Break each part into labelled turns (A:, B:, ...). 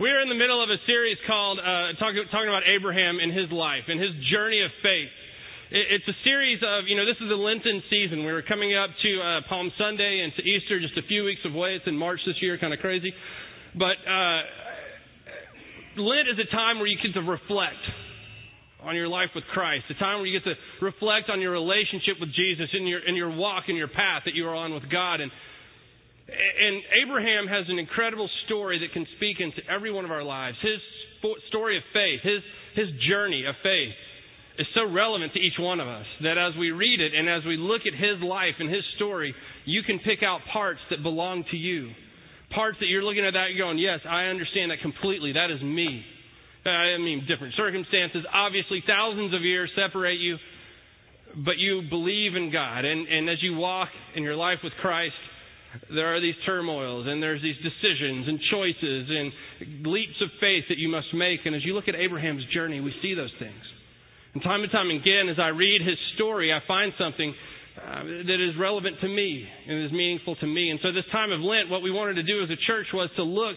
A: We're in the middle of a series called uh, talk, talking about Abraham and his life and his journey of faith. It, it's a series of, you know, this is a Lenten season. We were coming up to uh, Palm Sunday and to Easter just a few weeks away. It's in March this year, kind of crazy. But uh, Lent is a time where you get to reflect on your life with Christ, a time where you get to reflect on your relationship with Jesus and your, and your walk and your path that you are on with God. And and Abraham has an incredible story that can speak into every one of our lives. His story of faith, his, his journey of faith, is so relevant to each one of us that as we read it and as we look at his life and his story, you can pick out parts that belong to you. Parts that you're looking at that, you're going, yes, I understand that completely. That is me. Uh, I mean, different circumstances. Obviously, thousands of years separate you, but you believe in God. And, and as you walk in your life with Christ, there are these turmoils and there's these decisions and choices and leaps of faith that you must make. And as you look at Abraham's journey, we see those things. And time and time again, as I read his story, I find something uh, that is relevant to me and is meaningful to me. And so, this time of Lent, what we wanted to do as a church was to look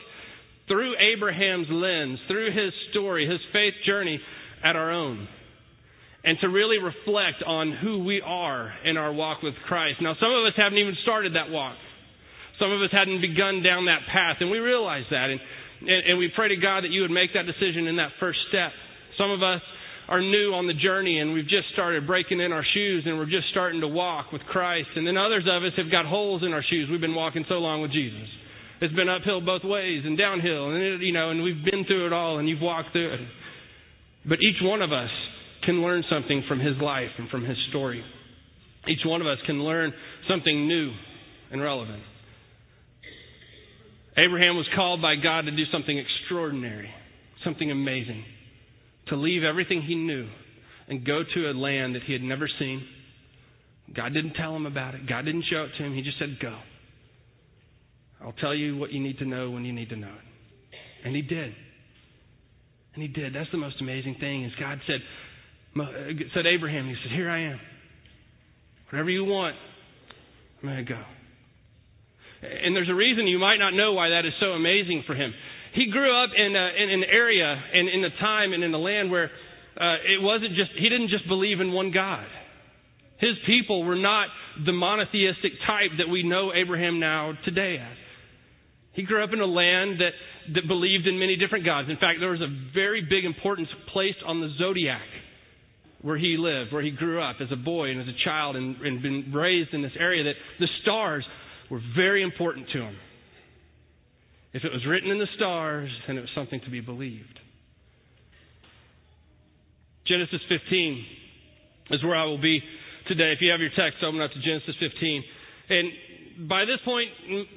A: through Abraham's lens, through his story, his faith journey, at our own. And to really reflect on who we are in our walk with Christ. Now, some of us haven't even started that walk. Some of us hadn't begun down that path, and we realize that. And, and, and we pray to God that you would make that decision in that first step. Some of us are new on the journey and we've just started breaking in our shoes and we're just starting to walk with Christ. And then others of us have got holes in our shoes. We've been walking so long with Jesus. It's been uphill both ways and downhill and it, you know, and we've been through it all and you've walked through it. But each one of us can learn something from his life and from his story. Each one of us can learn something new and relevant. Abraham was called by God to do something extraordinary, something amazing, to leave everything he knew and go to a land that he had never seen. God didn't tell him about it. God didn't show it to him. He just said, Go. I'll tell you what you need to know when you need to know it. And he did. And he did. That's the most amazing thing is God said, said Abraham, he said, Here I am. Whatever you want, I'm going to go. And there's a reason you might not know why that is so amazing for him. He grew up in, a, in an area and in a time and in a land where uh, it wasn't just, he didn't just believe in one God. His people were not the monotheistic type that we know Abraham now today as. He grew up in a land that, that believed in many different gods. In fact, there was a very big importance placed on the zodiac where he lived, where he grew up as a boy and as a child and, and been raised in this area, that the stars were very important to him. If it was written in the stars, then it was something to be believed. Genesis 15 is where I will be today. If you have your text, open up to Genesis 15. And by this point,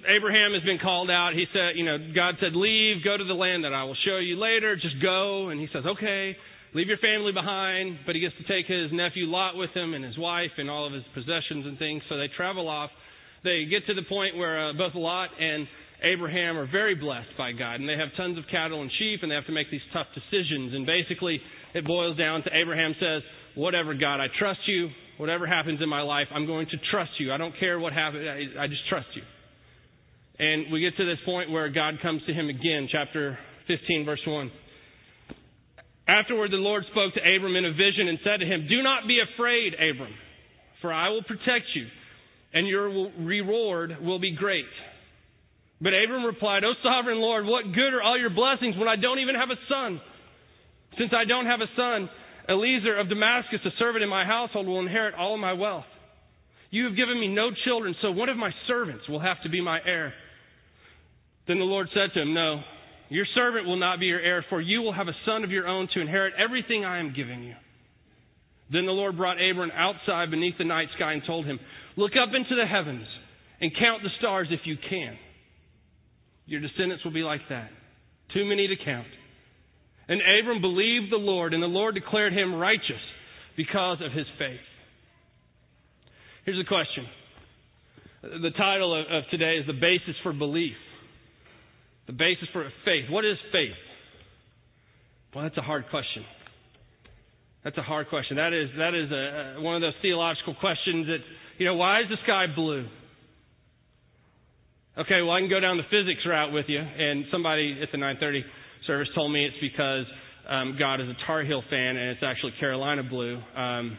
A: Abraham has been called out. He said, you know, God said, leave, go to the land that I will show you later. Just go. And he says, okay, leave your family behind. But he gets to take his nephew Lot with him and his wife and all of his possessions and things. So they travel off they get to the point where uh, both Lot and Abraham are very blessed by God, and they have tons of cattle and sheep, and they have to make these tough decisions. And basically, it boils down to Abraham says, Whatever, God, I trust you. Whatever happens in my life, I'm going to trust you. I don't care what happens, I, I just trust you. And we get to this point where God comes to him again, chapter 15, verse 1. Afterward, the Lord spoke to Abram in a vision and said to him, Do not be afraid, Abram, for I will protect you and your reward will be great. But Abram replied, O sovereign Lord, what good are all your blessings when I don't even have a son? Since I don't have a son, Eliezer of Damascus, a servant in my household, will inherit all of my wealth. You have given me no children, so one of my servants will have to be my heir. Then the Lord said to him, No, your servant will not be your heir, for you will have a son of your own to inherit everything I am giving you. Then the Lord brought Abram outside beneath the night sky and told him, Look up into the heavens and count the stars if you can. Your descendants will be like that. Too many to count. And Abram believed the Lord, and the Lord declared him righteous because of his faith. Here's a question. The title of, today is The Basis for Belief. The basis for faith. What is faith? Well, that's a hard question. That's a hard question. That is, that is a, one of those theological questions that you know, why is the sky blue? Okay, well, I can go down the physics route with you, and somebody at the 930 service told me it's because um, God is a Tar Heel fan and it's actually Carolina blue. Um,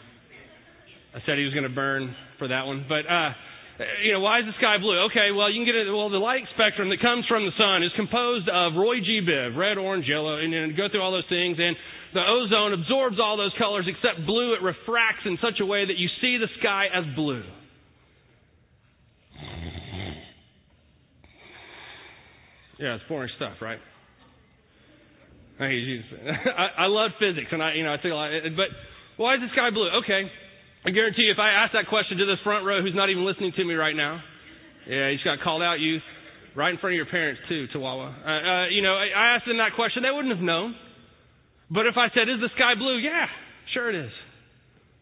A: I said he was going to burn for that one, but uh, Uh, you know, why is the sky blue? Okay, well, you can get it. Well, the light spectrum that comes from the sun is composed of Roy G. Biv, red, orange, yellow, and, and go through all those things. And the ozone absorbs all those colors except blue. It refracts in such a way that you see the sky as blue. Yeah, it's boring stuff, right? I, I love physics, and I, you know, I think a lot. But why is the sky blue? Okay, I guarantee you, if I ask that question to this front row who's not even listening to me right now, yeah, you just got called out, youth, right in front of your parents too, Chihuahua. Uh, uh, you know, I asked them that question, they wouldn't have known. But if I said, "Is the sky blue?" Yeah, sure it is.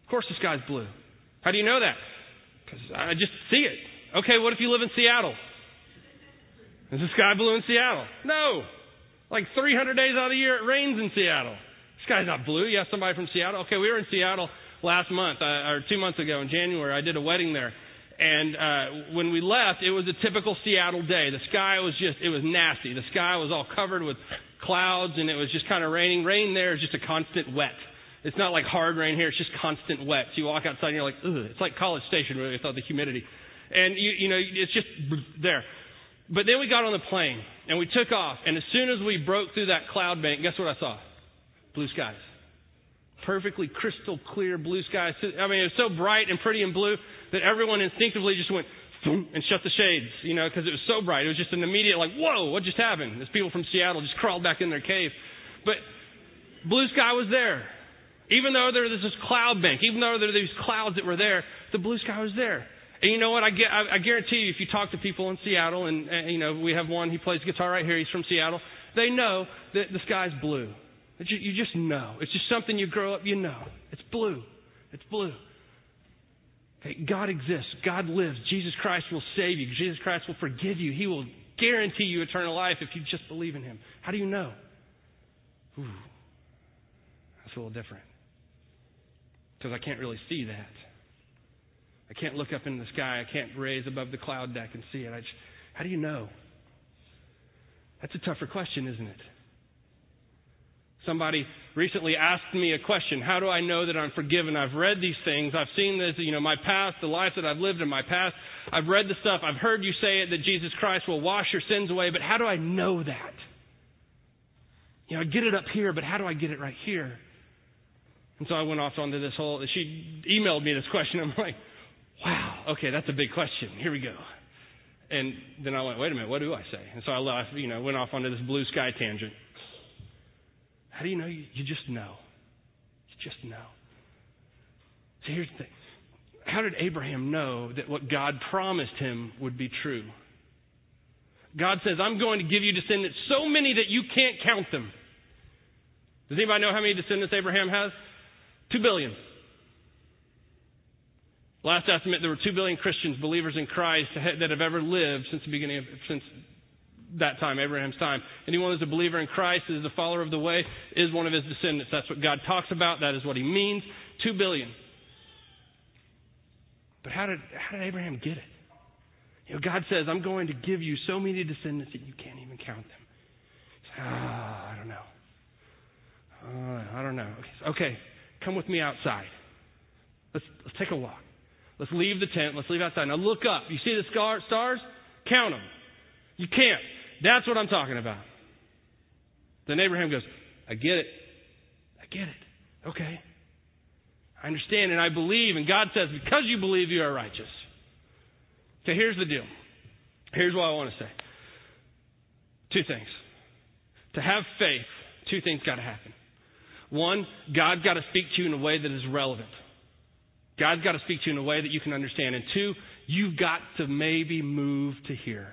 A: Of course, the sky's blue. How do you know that? Because I just see it. Okay, what if you live in Seattle? Is the sky blue in Seattle? No. Like 300 days out of the year, it rains in Seattle. The sky's not blue. Have somebody from Seattle. Okay, we were in Seattle last month, uh, or two months ago in January. I did a wedding there. And uh, when we left, it was a typical Seattle day. The sky was just, it was nasty. The sky was all covered with clouds and it was just kind of raining. Rain there is just a constant wet. It's not like hard rain here, it's just constant wet. So you walk outside and you're like, ugh. It's like College Station, really, without the humidity. And, you, you know, it's just there. But then we got on the plane and we took off. And as soon as we broke through that cloud bank, guess what I saw? Blue skies. Perfectly crystal clear blue skies. I mean, it was so bright and pretty and blue that everyone instinctively just went and shut the shades, you know, because it was so bright. It was just an immediate, like, whoa, what just happened? As people from Seattle just crawled back in their cave. But blue sky was there. Even though there was this cloud bank, even though there were these clouds that were there, the blue sky was there. And you know what? I, get, I, I guarantee you, if you talk to people in Seattle, and, and you know we have one, he plays guitar right here. He's from Seattle. They know that the sky's blue. You, just know. It's just something you grow up, you know. It's blue. It's blue. Okay, God exists. God lives. Jesus Christ will save you. Jesus Christ will forgive you. He will guarantee you eternal life if you just believe in Him. How do you know? Ooh, that's a little different. Because I can't really see that. I can't look up in the sky. I can't raise above the cloud deck and see it. Just, how do you know? That's a tougher question, isn't it? Somebody recently asked me a question. How do I know that I'm forgiven? I've read these things. I've seen this, you know, my past, the life that I've lived in my past. I've read the stuff. I've heard you say it that Jesus Christ will wash your sins away, but how do I know that? You know, I get it up here, but how do I get it right here? And so I went off onto this whole, she emailed me this question. I'm like, wow, okay, that's a big question. Here we go. And then I went, wait a minute, what do I say? And so I left, you know, went off onto this blue sky tangent. How do you know? You, just know. You just know. So here's the thing. How did Abraham know that what God promised him would be true? God says, I'm going to give you descendants so many that you can't count them. Does anybody know how many descendants Abraham has? Two billion. Last estimate, there were two billion Christians, believers in Christ, that have ever lived since the beginning of, since that time, Abraham's time. Anyone who's a believer in Christ, is a follower of the way, is one of his descendants. That's what God talks about. That is what he means. Two billion. But how did, how did Abraham get it? You know, God says, I'm going to give you so many descendants that you can't even count them. oh, I don't know. Uh, I don't know. Okay, come with me outside. Let's, let's take a walk. Let's leave the tent. Let's leave outside. Now look up. You see the star, stars? Count them. You can't. That's what I'm talking about. Then Abraham goes, I get it. I get it. Okay. I understand and I believe. And God says, because you believe, you are righteous. Okay, here's the deal. Here's what I want to say. Two things. To have faith, two things got to happen. One, God's got to speak to you in a way that is relevant. God's got to speak to you in a way that you can understand. And two, you've got to maybe move to hear.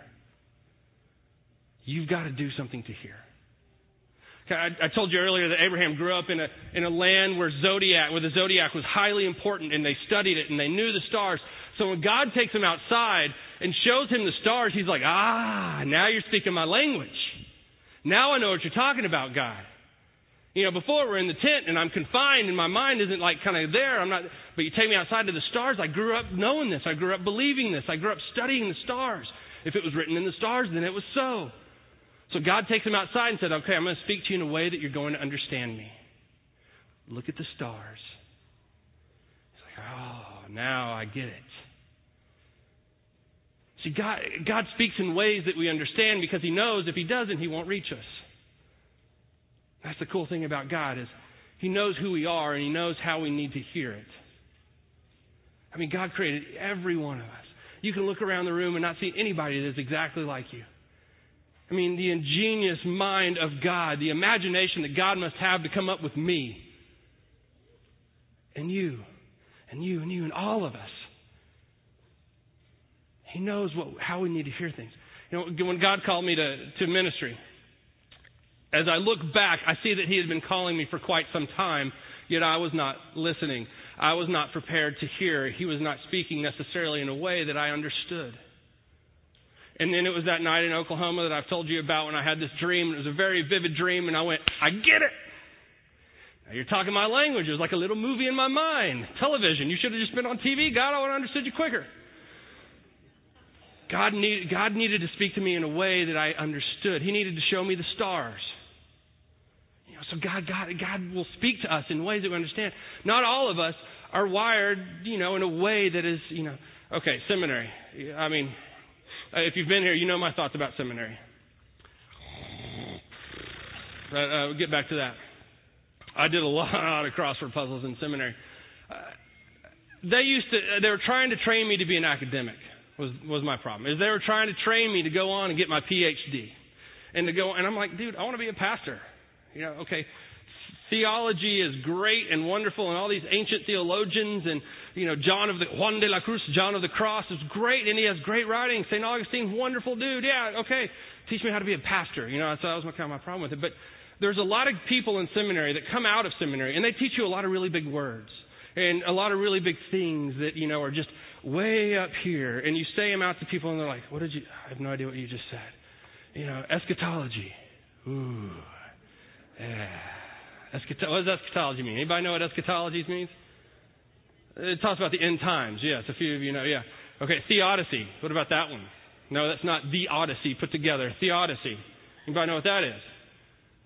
A: You've got to do something to hear. I, I told you earlier that Abraham grew up in a, in a land where zodiac, where the zodiac was highly important and they studied it and they knew the stars. So when God takes him outside and shows him the stars, he's like, ah, now you're speaking my language. Now I know what you're talking about, God. You know, before we're in the tent and I'm confined and my mind isn't like kind of there. I'm not, but you take me outside to the stars. I grew up knowing this. I grew up believing this. I grew up studying the stars. If it was written in the stars, then it was so. So God takes him outside and said, Okay, I'm going to speak to you in a way that you're going to understand me. Look at the stars. He's like, Oh, now I get it. See, God, God speaks in ways that we understand because He knows if He doesn't, He won't reach us. That's the cool thing about God is He knows who we are and He knows how we need to hear it. I mean, God created every one of us. You can look around the room and not see anybody that's exactly like you. I mean, the ingenious mind of God, the imagination that God must have to come up with me and you and you and you and all of us. He knows what, how we need to hear things. You know, when God called me to, to ministry, as I look back, I see that He had been calling me for quite some time, yet I was not listening. I was not prepared to hear. He was not speaking necessarily in a way that I understood. And then it was that night in Oklahoma that I've told you about when I had this dream. It was a very vivid dream, and I went, I get it. Now you're talking my language. It was like a little movie in my mind. Television. You should have just been on TV. God, I would have understood you quicker. God, need, God needed to speak to me in a way that I understood. He needed to show me the stars. You know, so God, God, God will speak to us in ways that we understand. Not all of us are wired, you know, in a way that is, you know, okay, seminary. I mean, uh, if you've been here, you know my thoughts about seminary. Uh, uh, get back to that. I did a lot of crossword puzzles in seminary. Uh, they used to, they were trying to train me to be an academic was was my problem. Is they were trying to train me to go on and get my PhD, and to go and I'm like, dude, I want to be a pastor. You know, okay. Theology is great and wonderful, and all these ancient theologians, and you know, John of the Juan de la Cruz, John of the Cross is great, and he has great writing. Saint Augustine, wonderful dude. Yeah, okay. Teach me how to be a pastor. You know, so that was my, kind of my problem with it. But there's a lot of people in seminary that come out of seminary, and they teach you a lot of really big words and a lot of really big things that you know are just way up here, and you say them out to people, and they're like, "What did you?" I have no idea what you just said. You know, eschatology. Ooh, yeah. What does eschatology mean? Anybody know what eschatology means? It talks about the end times. Yes, a few of you know. Yeah. Okay, theodicy. What about that one? No, that's not the Odyssey put together. Theodicy. Anybody know what that is?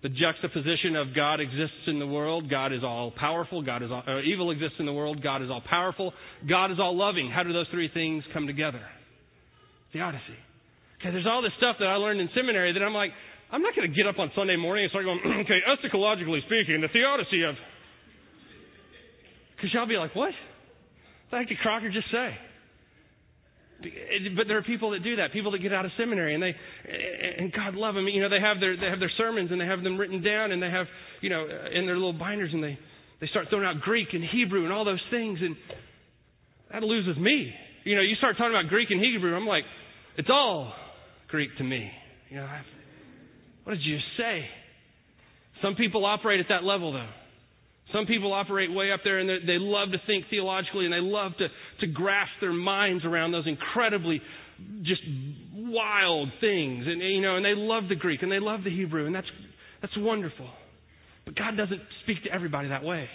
A: The juxtaposition of God exists in the world, God is all powerful, God is all, uh, evil exists in the world, God is all powerful, God is all loving. How do those three things come together? Theodicy. Okay, there's all this stuff that I learned in seminary that I'm like, I'm not going to get up on Sunday morning and start going, okay, eschatologically speaking, the theodicy of. Because y'all be like, what? What did Crocker just say? But there are people that do that. People that get out of seminary and they, and God love them. You know, they have their they have their sermons and they have them written down and they have, you know, in their little binders and they they start throwing out Greek and Hebrew and all those things and that loses me. You know, you start talking about Greek and Hebrew, I'm like, it's all Greek to me. You know, I, what did you say? Some people operate at that level though. Some people operate way up there and they love to think theologically and they love to, to grasp their minds around those incredibly just wild things. And, you know, and they love the Greek and they love the Hebrew and that's, that's wonderful. But God doesn't speak to everybody that way.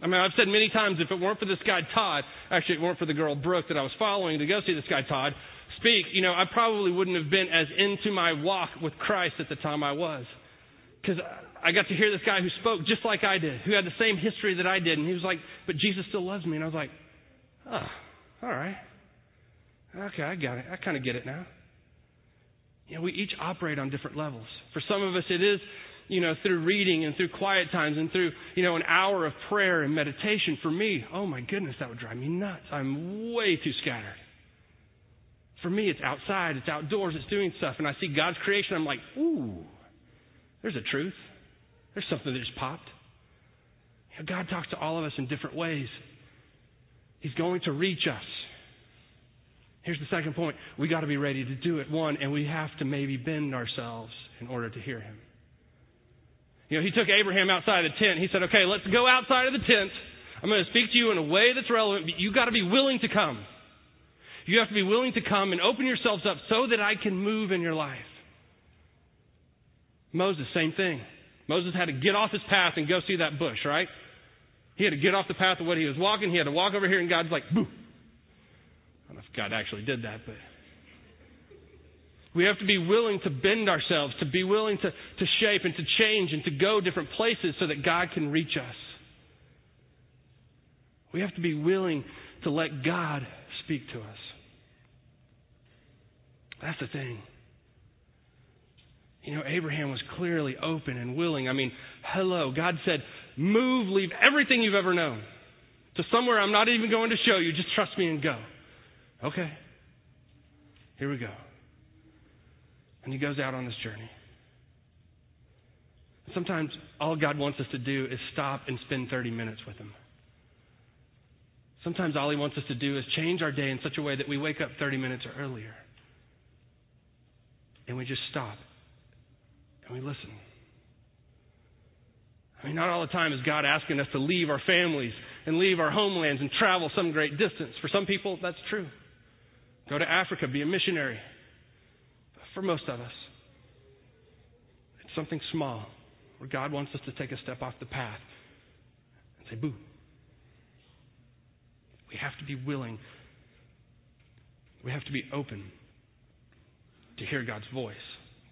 A: I mean, I've said many times if it weren't for this guy Todd, actually it weren't for the girl Brooke that I was following to go see this guy Todd speak, you know, I probably wouldn't have been as into my walk with Christ at the time I was. Because I got to hear this guy who spoke just like I did, who had the same history that I did. And he was like, but Jesus still loves me. And I was like, oh, all right. Okay, I got it. I kind of get it now. You know, we each operate on different levels. For some of us, it is, you know, through reading and through quiet times and through, you know, an hour of prayer and meditation. For me, oh my goodness, that would drive me nuts. I'm way too scattered. For me, it's outside, it's outdoors, it's doing stuff. And I see God's creation, I'm like, ooh, there's a truth. There's something that just popped. You know, God talks to all of us in different ways. He's going to reach us. Here's the second point. We got to be ready to do it. One, and we have to maybe bend ourselves in order to hear him. You know, he took Abraham outside of the tent. He said, okay, let's go outside of the tent. I'm going to speak to you in a way that's relevant, but you got to be willing to come. You have to be willing to come and open yourselves up so that I can move in your life. Moses, same thing. Moses had to get off his path and go see that bush, right? He had to get off the path of what he was walking. He had to walk over here, and God's like, boo. I don't know if God actually did that, but We have to be willing to bend ourselves, to be willing to, to shape and to change and to go different places so that God can reach us. We have to be willing to let God speak to us. That's the thing. You know, Abraham was clearly open and willing. I mean, hello. God said, move, leave everything you've ever known to somewhere I'm not even going to show you. Just trust me and go. Okay. Here we go. And he goes out on this journey. Sometimes all God wants us to do is stop and spend 30 minutes with him. Sometimes all he wants us to do is change our day in such a way that we wake up 30 minutes or earlier. And we just stop and we listen. I mean, not all the time is God asking us to leave our families and leave our homelands and travel some great distance. For some people, that's true. Go to Africa, be a missionary. But for most of us, it's something small where God wants us to take a step off the path and say, boo. We have to be willing. We have to be open to hear God's voice,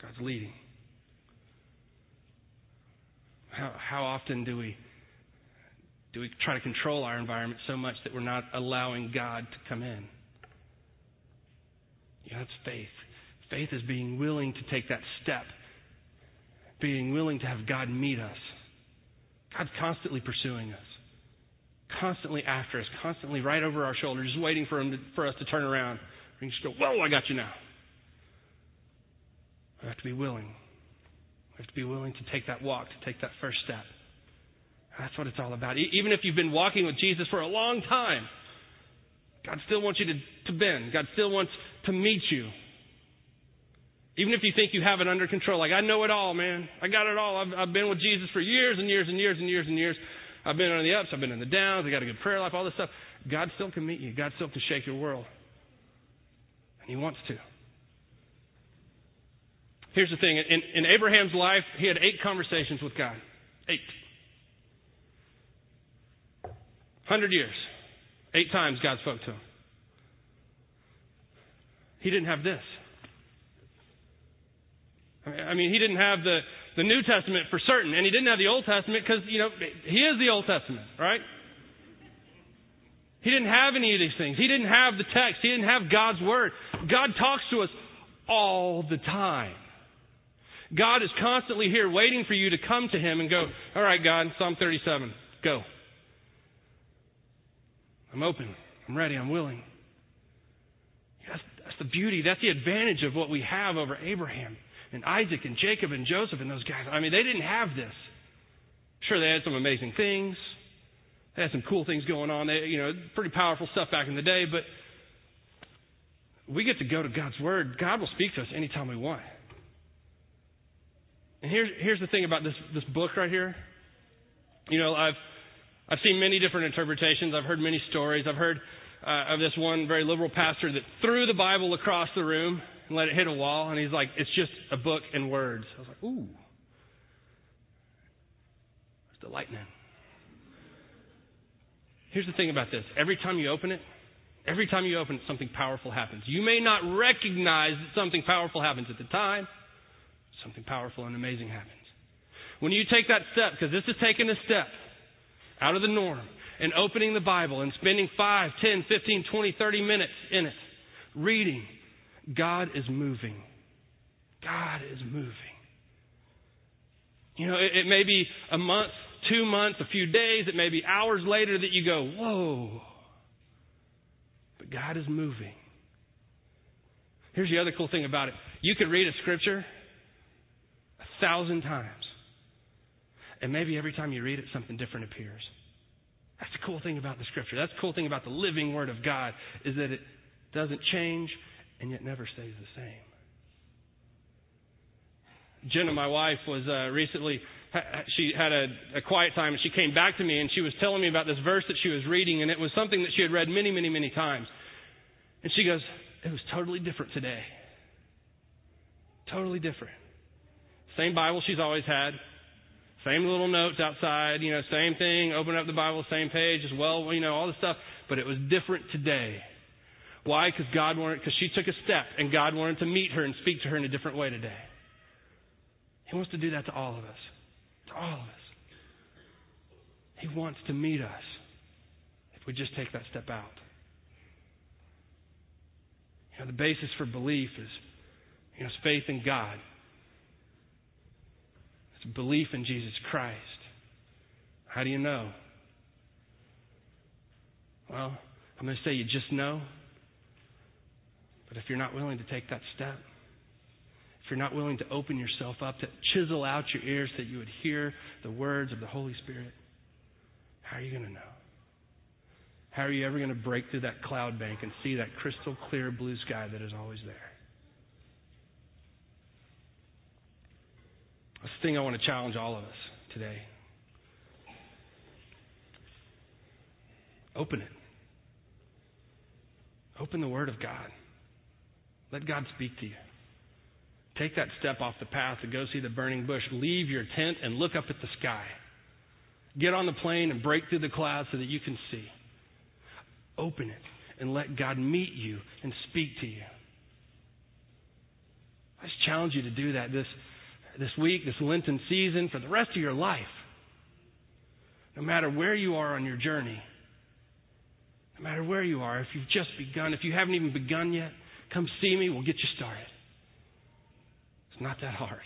A: God's leading. How, how often do we do we try to control our environment so much that we're not allowing God to come in? Yeah, that's faith. Faith is being willing to take that step, being willing to have God meet us. God's constantly pursuing us, constantly after us, constantly right over our shoulder, just waiting for, him to, for us to turn around. We just go, Whoa, I got you now. We have to be willing. We have to be willing to take that walk, to take that first step. That's what it's all about. Even if you've been walking with Jesus for a long time, God still wants you to, to bend. God still wants to meet you. Even if you think you have it under control, like, I know it all, man. I got it all. I've, I've been with Jesus for years and years and years and years and years. I've been on the ups, I've been in the downs, I got a good prayer life, all this stuff. God still can meet you. God still can shake your world. And He wants to. Here's the thing in, in Abraham's life, he had eight conversations with God. Eight. 100 years. Eight times God spoke to him. He didn't have this. I mean, he didn't have the, the New Testament for certain, and he didn't have the Old Testament because, you know, he is the Old Testament, right? He didn't have any of these things. He didn't have the text. He didn't have God's Word. God talks to us all the time. God is constantly here waiting for you to come to Him and go, All right, God, Psalm 37, go. I'm open. I'm ready. I'm willing. That's, that's the beauty. That's the advantage of what we have over Abraham and Isaac and Jacob and Joseph and those guys. I mean, they didn't have this. Sure, they had some amazing things. They had some cool things going on. They, you know, pretty powerful stuff back in the day. But we get to go to God's Word. God will speak to us anytime we want. And here's here's the thing about this this book right here. You know, I've I've seen many different interpretations. I've heard many stories. I've heard uh, of this one very liberal pastor that threw the Bible across the room and let it hit a wall, and he's like, "It's just a book and words." I was like, "Ooh, it's delightful." Here's the thing about this: every time you open it, every time you open it, something powerful happens. You may not recognize that something powerful happens at the time something powerful and amazing happens. When you take that step, because this is taking a step out of the norm and opening the Bible and spending 5, 10, 15, 20, 30 minutes in it, reading, God is moving. God is moving. You know, it, it may be a month, two months, a few days, it may be hours later that you go, whoa. But God is moving. Here's the other cool thing about it. You could read a scripture thousand times. And maybe every time you read it, something different appears. That's the cool thing about the scripture. That's the cool thing about the living word of God is that it doesn't change and yet never stays the same. Jenna, my wife, was uh, recently she had a, a quiet time and she came back to me and she was telling me about this verse that she was reading and it was something that she had read many, many, many times. And she goes, "It was totally different today. Totally different." Same Bible she's always had. Same little notes outside, you know, same thing, open up the Bible, same page as well, you know, all this stuff. But it was different today. Why? Because God wanted, because she took a step and God wanted to meet her and speak to her in a different way today. He wants to do that to all of us. To all of us. He wants to meet us if we just take that step out. You know, the basis for belief is, you know, faith in God. Belief in Jesus Christ. How do you know? Well, I'm going to say you just know. But if you're not willing to take that step, if you're not willing to open yourself up, to chisel out your ears that you would hear the words of the Holy Spirit, how are you going to know? How are you ever going to break through that cloud bank and see that crystal clear blue sky that is always there? That's the thing I want to challenge all of us today. Open it. Open the Word of God. Let God speak to you. Take that step off the path to go see the burning bush. Leave your tent and look up at the sky. Get on the plane and break through the clouds so that you can see. Open it and let God meet you and speak to you. I just challenge you to do that this, this week, this Lenten season, for the rest of your life. No matter where you are on your journey, no matter where you are, if you've just begun, if you haven't even begun yet, come see me. We'll get you started. It's not that hard.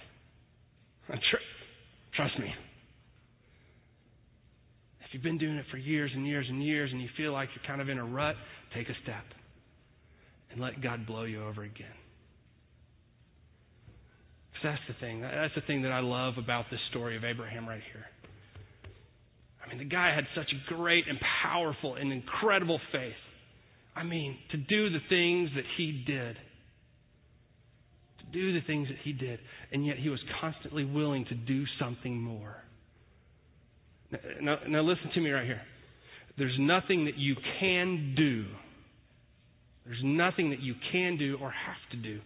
A: Trust me. If you've been doing it for years and years and years and you feel like you're kind of in a rut, take a step and let God blow you over again. That's the thing. That's the thing that I love about this story of Abraham right here. I mean, the guy had such a great and powerful and incredible faith. I mean, to do the things that he did. To do the things that he did. And yet he was constantly willing to do something more. Now, now, listen to me right here. There's nothing that you can do. There's nothing that you can do or have to do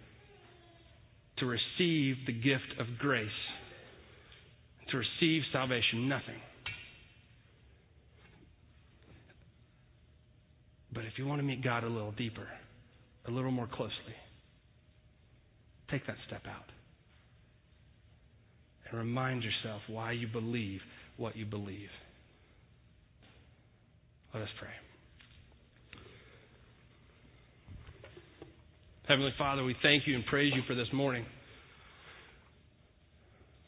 A: to receive the gift of grace, to receive salvation. Nothing. But if you want to meet God a little deeper, a little more closely, take that step out. And remind yourself why you believe what you believe. Let us pray. Heavenly Father, we thank you and praise you for this morning.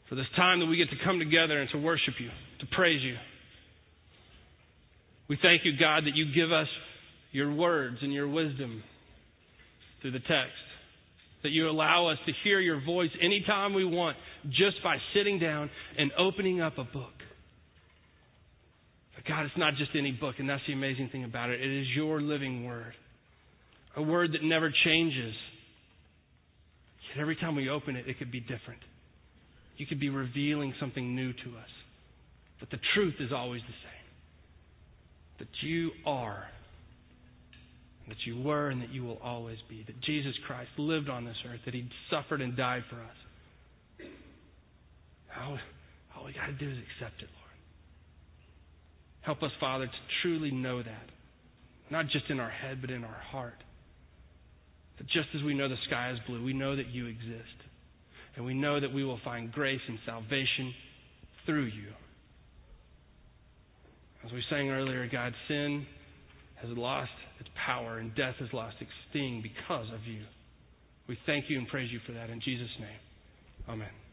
A: For this time that we get to come together and to worship you, to praise you. We thank you, God, that you give us your words and your wisdom through the text. That you allow us to hear your voice anytime we want just by sitting down and opening up a book. But God, it's not just any book, and that's the amazing thing about it. It is your living word, a word that never changes. Yet every time we open it, it could be different. You could be revealing something new to us. But the truth is always the same that you are that you were and that you will always be. That Jesus Christ lived on this earth, that He suffered and died for us. All, all we got to do is accept it, Lord. Help us, Father, to truly know that. Not just in our head, but in our heart. Just as we know the sky is blue, we know that you exist. And we know that we will find grace and salvation through you. As we sang earlier, God, sin has lost its power and death has lost its sting because of you. We thank you and praise you for that in Jesus' name. Amen.